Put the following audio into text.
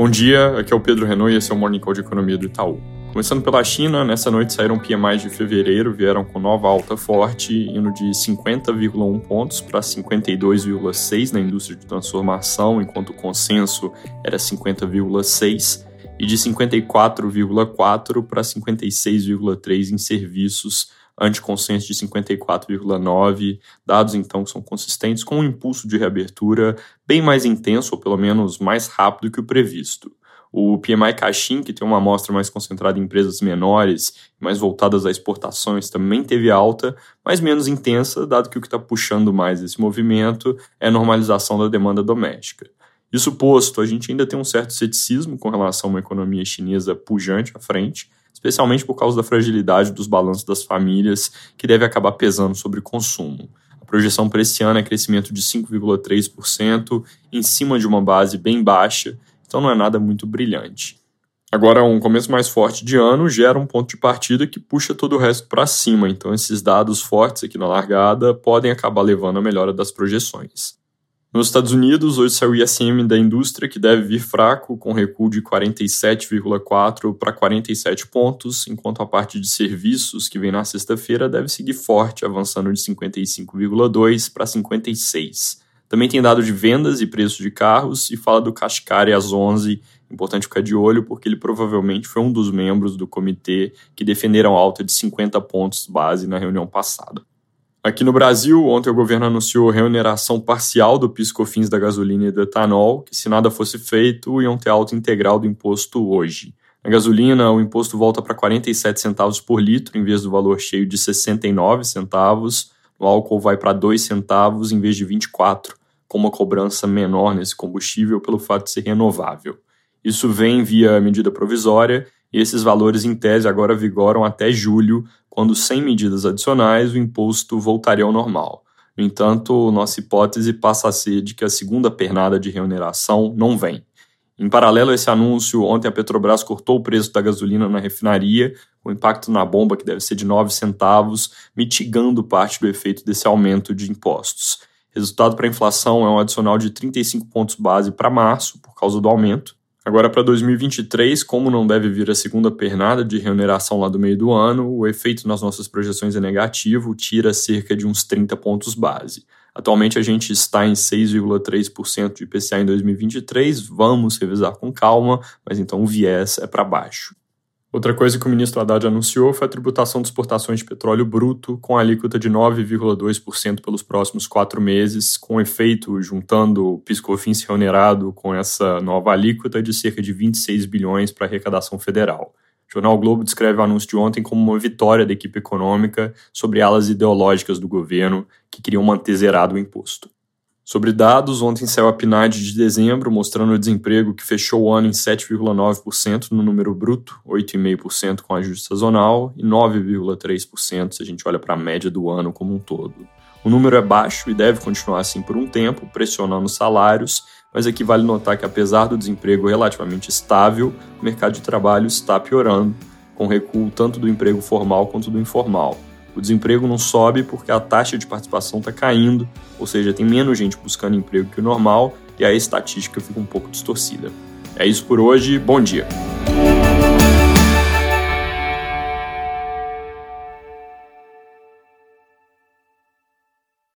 Bom dia, aqui é o Pedro Renault e esse é o Morning Call de Economia do Itaú. Começando pela China, nessa noite saíram PMI de fevereiro, vieram com nova alta forte, indo de 50,1 pontos para 52,6 na indústria de transformação, enquanto o consenso era 50,6, e de 54,4 para 56,3 em serviços, anticonsenso de 54,9, dados então que são consistentes com um impulso de reabertura bem mais intenso, ou pelo menos mais rápido que o previsto. O PMI Caixin, que tem uma amostra mais concentrada em empresas menores, mais voltadas a exportações, também teve alta, mas menos intensa, dado que o que está puxando mais esse movimento é a normalização da demanda doméstica. Isso posto, a gente ainda tem um certo ceticismo com relação a uma economia chinesa pujante à frente, especialmente por causa da fragilidade dos balanços das famílias, que deve acabar pesando sobre o consumo. A projeção para esse ano é crescimento de 5,3%, em cima de uma base bem baixa, então não é nada muito brilhante. Agora, um começo mais forte de ano gera um ponto de partida que puxa todo o resto para cima, então esses dados fortes aqui na largada podem acabar levando a melhora das projeções. Nos Estados Unidos, hoje saiu o ISM da indústria, que deve vir fraco, com recuo de 47,4 para 47 pontos, enquanto a parte de serviços, que vem na sexta-feira, deve seguir forte, avançando de 55,2 para 56. Também tem dado de vendas e preços de carros e fala do Qashqai às 11. Importante ficar de olho porque ele provavelmente foi um dos membros do comitê que defenderam alta de 50 pontos base na reunião passada. Aqui no Brasil, ontem o governo anunciou reoneração parcial do PIS/COFINS da gasolina e do etanol, que se nada fosse feito, iam ter alta integral do imposto hoje. Na gasolina, o imposto volta para 47 centavos por litro em vez do valor cheio de 69 centavos. O álcool vai para 2 centavos em vez de 24 com uma cobrança menor nesse combustível pelo fato de ser renovável. Isso vem via medida provisória e esses valores, em tese, agora vigoram até julho, quando, sem medidas adicionais, o imposto voltaria ao normal. No entanto, nossa hipótese passa a ser de que a segunda pernada de remuneração não vem. Em paralelo a esse anúncio, ontem a Petrobras cortou o preço da gasolina na refinaria, com impacto na bomba que deve ser de 9 centavos, mitigando parte do efeito desse aumento de impostos. Resultado para a inflação é um adicional de 35 pontos base para março, por causa do aumento. Agora, para 2023, como não deve vir a segunda pernada de remuneração lá do meio do ano, o efeito nas nossas projeções é negativo, tira cerca de uns 30 pontos base. Atualmente a gente está em 6,3% de IPCA em 2023, vamos revisar com calma, mas então o viés é para baixo. Outra coisa que o ministro Haddad anunciou foi a tributação de exportações de petróleo bruto, com alíquota de 9,2% pelos próximos quatro meses, com efeito, juntando o PiscoFins reonerado com essa nova alíquota, de cerca de 26 bilhões para arrecadação federal. O jornal Globo descreve o anúncio de ontem como uma vitória da equipe econômica sobre alas ideológicas do governo que queriam manter zerado o imposto. Sobre dados, ontem saiu a PNAD de dezembro, mostrando o desemprego que fechou o ano em 7,9% no número bruto, 8,5% com ajuste sazonal e 9,3% se a gente olha para a média do ano como um todo. O número é baixo e deve continuar assim por um tempo, pressionando os salários, mas aqui vale notar que apesar do desemprego relativamente estável, o mercado de trabalho está piorando, com recuo tanto do emprego formal quanto do informal. O desemprego não sobe porque a taxa de participação está caindo, ou seja, tem menos gente buscando emprego que o normal e a estatística fica um pouco distorcida. É isso por hoje, bom dia!